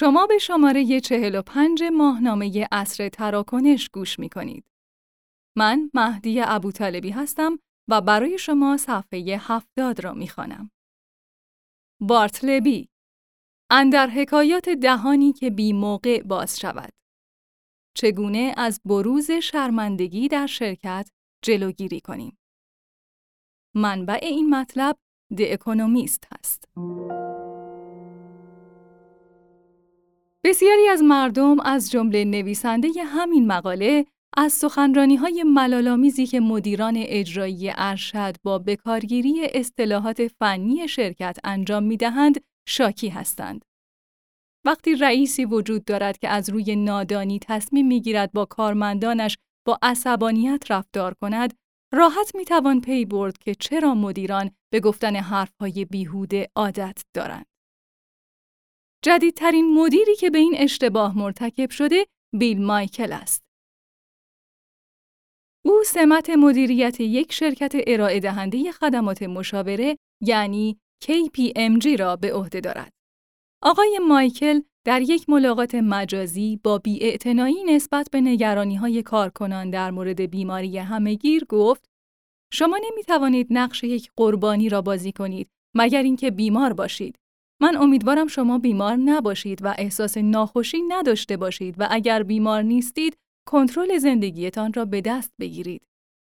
شما به شماره 45 ماهنامه اصر تراکنش گوش می کنید. من مهدی ابوطالبی هستم و برای شما صفحه هفتاد را می خانم. بارتلبی اندر حکایات دهانی که بی موقع باز شود. چگونه از بروز شرمندگی در شرکت جلوگیری کنیم. منبع این مطلب د اکونومیست هست. بسیاری از مردم از جمله نویسنده همین مقاله از سخنرانی های ملالامیزی که مدیران اجرایی ارشد با بکارگیری اصطلاحات فنی شرکت انجام می دهند شاکی هستند. وقتی رئیسی وجود دارد که از روی نادانی تصمیم می گیرد با کارمندانش با عصبانیت رفتار کند، راحت می توان پی برد که چرا مدیران به گفتن حرفهای بیهوده عادت دارند. جدیدترین مدیری که به این اشتباه مرتکب شده بیل مایکل است. او سمت مدیریت یک شرکت ارائه دهنده خدمات مشاوره یعنی KPMG را به عهده دارد. آقای مایکل در یک ملاقات مجازی با بیاعتنایی نسبت به نگرانی های کارکنان در مورد بیماری همهگیر گفت شما نمی توانید نقش یک قربانی را بازی کنید مگر اینکه بیمار باشید. من امیدوارم شما بیمار نباشید و احساس ناخوشی نداشته باشید و اگر بیمار نیستید کنترل زندگیتان را به دست بگیرید.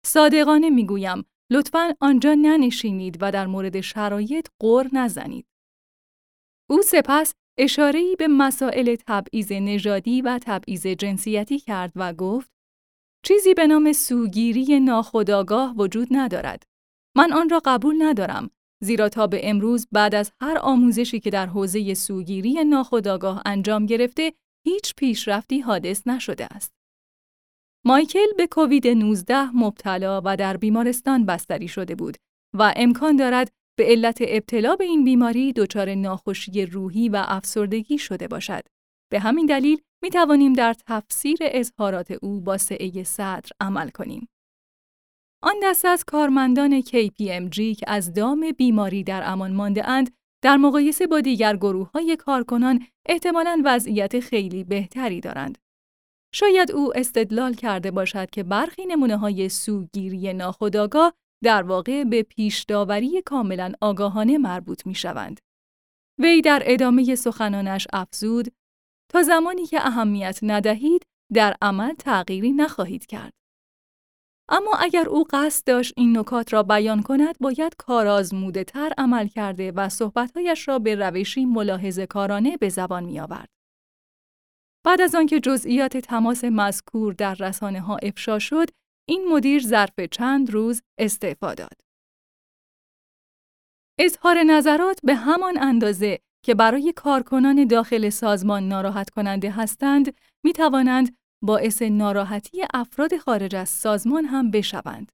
صادقانه می‌گویم لطفاً آنجا ننشینید و در مورد شرایط غور نزنید. او سپس اشاره‌ای به مسائل تبعیض نژادی و تبعیض جنسیتی کرد و گفت چیزی به نام سوگیری ناخودآگاه وجود ندارد. من آن را قبول ندارم زیرا تا به امروز بعد از هر آموزشی که در حوزه سوگیری ناخودآگاه انجام گرفته هیچ پیشرفتی حادث نشده است. مایکل به کووید 19 مبتلا و در بیمارستان بستری شده بود و امکان دارد به علت ابتلا به این بیماری دچار ناخوشی روحی و افسردگی شده باشد. به همین دلیل می توانیم در تفسیر اظهارات او با سعه صدر عمل کنیم. آن دست از کارمندان KPMG که از دام بیماری در امان مانده اند، در مقایسه با دیگر گروه های کارکنان احتمالاً وضعیت خیلی بهتری دارند. شاید او استدلال کرده باشد که برخی نمونه های سوگیری ناخودآگاه در واقع به پیش داوری کاملا آگاهانه مربوط می شوند. وی در ادامه سخنانش افزود تا زمانی که اهمیت ندهید در عمل تغییری نخواهید کرد. اما اگر او قصد داشت این نکات را بیان کند باید کارآزموده تر عمل کرده و صحبتهایش را به روشی ملاحظه کارانه به زبان می آورد. بعد از آنکه جزئیات تماس مذکور در رسانه ها افشا شد، این مدیر ظرف چند روز استعفا داد. اظهار نظرات به همان اندازه که برای کارکنان داخل سازمان ناراحت کننده هستند، می توانند باعث ناراحتی افراد خارج از سازمان هم بشوند.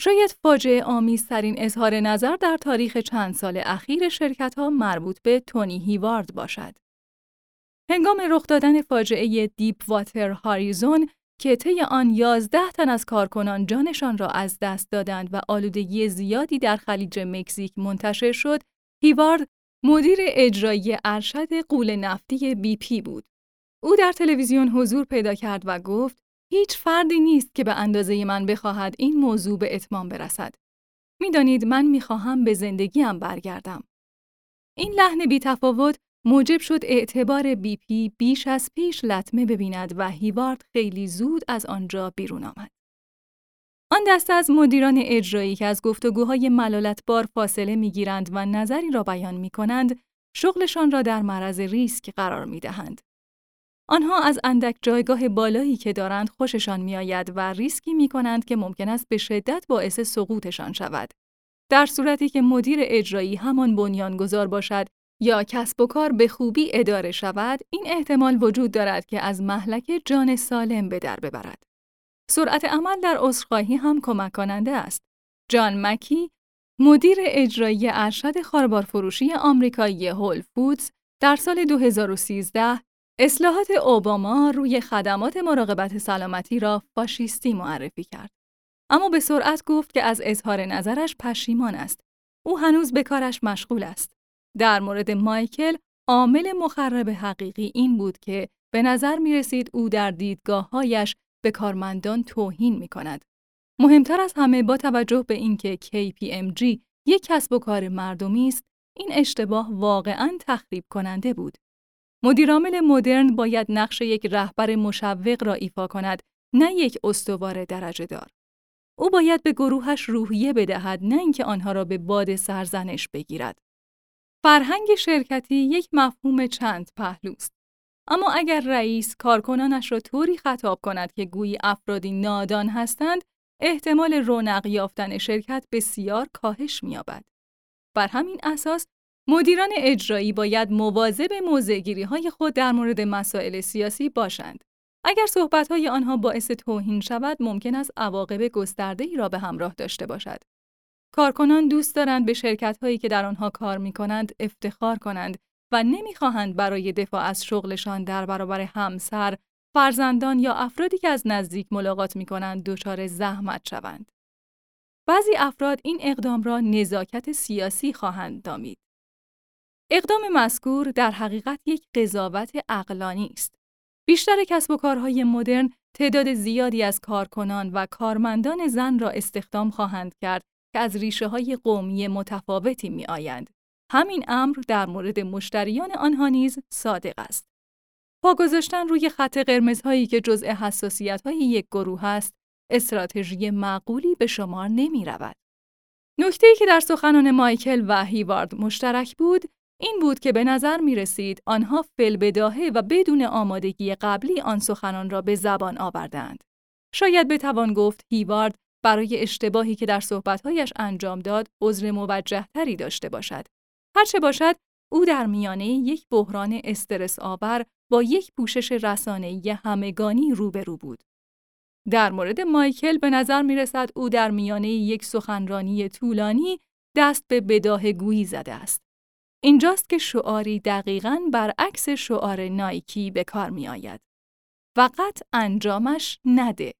شاید فاجعه آمیزترین اظهار نظر در تاریخ چند سال اخیر شرکت ها مربوط به تونی هیوارد باشد. هنگام رخ دادن فاجعه دیپ واتر هاریزون که طی آن 11 تن از کارکنان جانشان را از دست دادند و آلودگی زیادی در خلیج مکزیک منتشر شد، هیوارد مدیر اجرایی ارشد غول نفتی BP بود. او در تلویزیون حضور پیدا کرد و گفت هیچ فردی نیست که به اندازه من بخواهد این موضوع به اتمام برسد. می‌دانید من می‌خواهم به زندگیم برگردم. این لحن بی تفاوت موجب شد اعتبار BP بیش از پیش لطمه ببیند و هیوارد خیلی زود از آنجا بیرون آمد. آن دسته از مدیران اجرایی که از گفتگوهای ملالتبار فاصله می‌گیرند و نظری را بیان می کنند، شغلشان را در معرض ریسک قرار می دهند. آنها از اندک جایگاه بالایی که دارند خوششان میآید و ریسکی می کنند که ممکن است به شدت باعث سقوطشان شود. در صورتی که مدیر اجرایی همان بنیانگذار باشد یا کسب و کار به خوبی اداره شود، این احتمال وجود دارد که از محلک جان سالم به در ببرد. سرعت عمل در عذرخواهی هم کمک کننده است. جان مکی، مدیر اجرایی ارشد خاربار فروشی آمریکایی هول فودز در سال 2013 اصلاحات اوباما روی خدمات مراقبت سلامتی را فاشیستی معرفی کرد. اما به سرعت گفت که از اظهار نظرش پشیمان است. او هنوز به کارش مشغول است. در مورد مایکل عامل مخرب حقیقی این بود که به نظر می رسید او در دیدگاههایش به کارمندان توهین می کند. مهمتر از همه با توجه به اینکه KPMG یک کسب و کار مردمی است، این اشتباه واقعاً تخریب کننده بود. مدیرعامل مدرن باید نقش یک رهبر مشوق را ایفا کند، نه یک استوار درجه دار. او باید به گروهش روحیه بدهد نه اینکه آنها را به باد سرزنش بگیرد. فرهنگ شرکتی یک مفهوم چند پهلوست. اما اگر رئیس کارکنانش را طوری خطاب کند که گویی افرادی نادان هستند، احتمال رونق یافتن شرکت بسیار کاهش می‌یابد. بر همین اساس مدیران اجرایی باید مواظب موضعگیری های خود در مورد مسائل سیاسی باشند. اگر صحبت‌های آنها باعث توهین شود، ممکن است عواقب گسترده‌ای را به همراه داشته باشد. کارکنان دوست دارند به شرکت‌هایی که در آنها کار می‌کنند افتخار کنند و نمی‌خواهند برای دفاع از شغلشان در برابر همسر، فرزندان یا افرادی که از نزدیک ملاقات می‌کنند دچار زحمت شوند. بعضی افراد این اقدام را نزاکت سیاسی خواهند دامید. اقدام مذکور در حقیقت یک قضاوت اقلانی است. بیشتر کسب و کارهای مدرن تعداد زیادی از کارکنان و کارمندان زن را استخدام خواهند کرد که از ریشه های قومی متفاوتی می آیند. همین امر در مورد مشتریان آنها نیز صادق است. پا گذاشتن روی خط قرمزهایی که جزء حساسیت های یک گروه است، استراتژی معقولی به شمار نمی رود. نکته که در سخنان مایکل و هیوارد مشترک بود، این بود که به نظر می رسید آنها فلبداهه و بدون آمادگی قبلی آن سخنان را به زبان آوردند. شاید بتوان گفت هیوارد برای اشتباهی که در صحبتهایش انجام داد عذر موجهتری داشته باشد. هرچه باشد او در میانه یک بحران استرس آور با یک پوشش رسانه‌ای همگانی روبرو بود. در مورد مایکل به نظر می رسد او در میانه یک سخنرانی طولانی دست به بداه گویی زده است. اینجاست که شعاری دقیقاً برعکس شعار نایکی به کار می آید. فقط انجامش نده.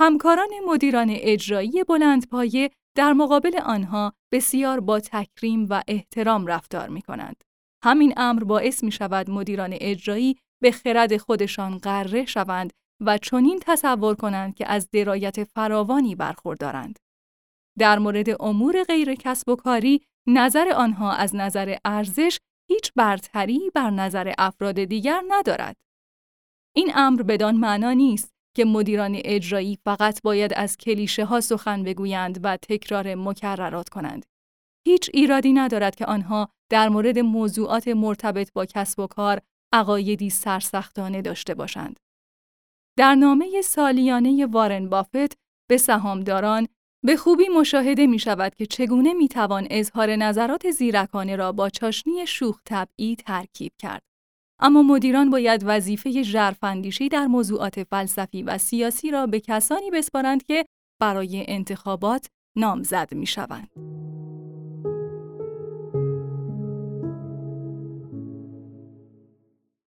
همکاران مدیران اجرایی بلندپایه در مقابل آنها بسیار با تکریم و احترام رفتار می کنند. همین امر باعث می شود مدیران اجرایی به خرد خودشان غره شوند و چنین تصور کنند که از درایت فراوانی برخوردارند. در مورد امور غیر کسب و کاری نظر آنها از نظر ارزش هیچ برتری بر نظر افراد دیگر ندارد. این امر بدان معنا نیست که مدیران اجرایی فقط باید از کلیشه ها سخن بگویند و تکرار مکررات کنند. هیچ ایرادی ندارد که آنها در مورد موضوعات مرتبط با کسب و کار عقایدی سرسختانه داشته باشند. در نامه سالیانه وارن بافت به سهامداران به خوبی مشاهده می شود که چگونه می توان اظهار نظرات زیرکانه را با چاشنی شوخ طبعی ترکیب کرد. اما مدیران باید وظیفه ژرفاندیشی در موضوعات فلسفی و سیاسی را به کسانی بسپارند که برای انتخابات نامزد می شوند.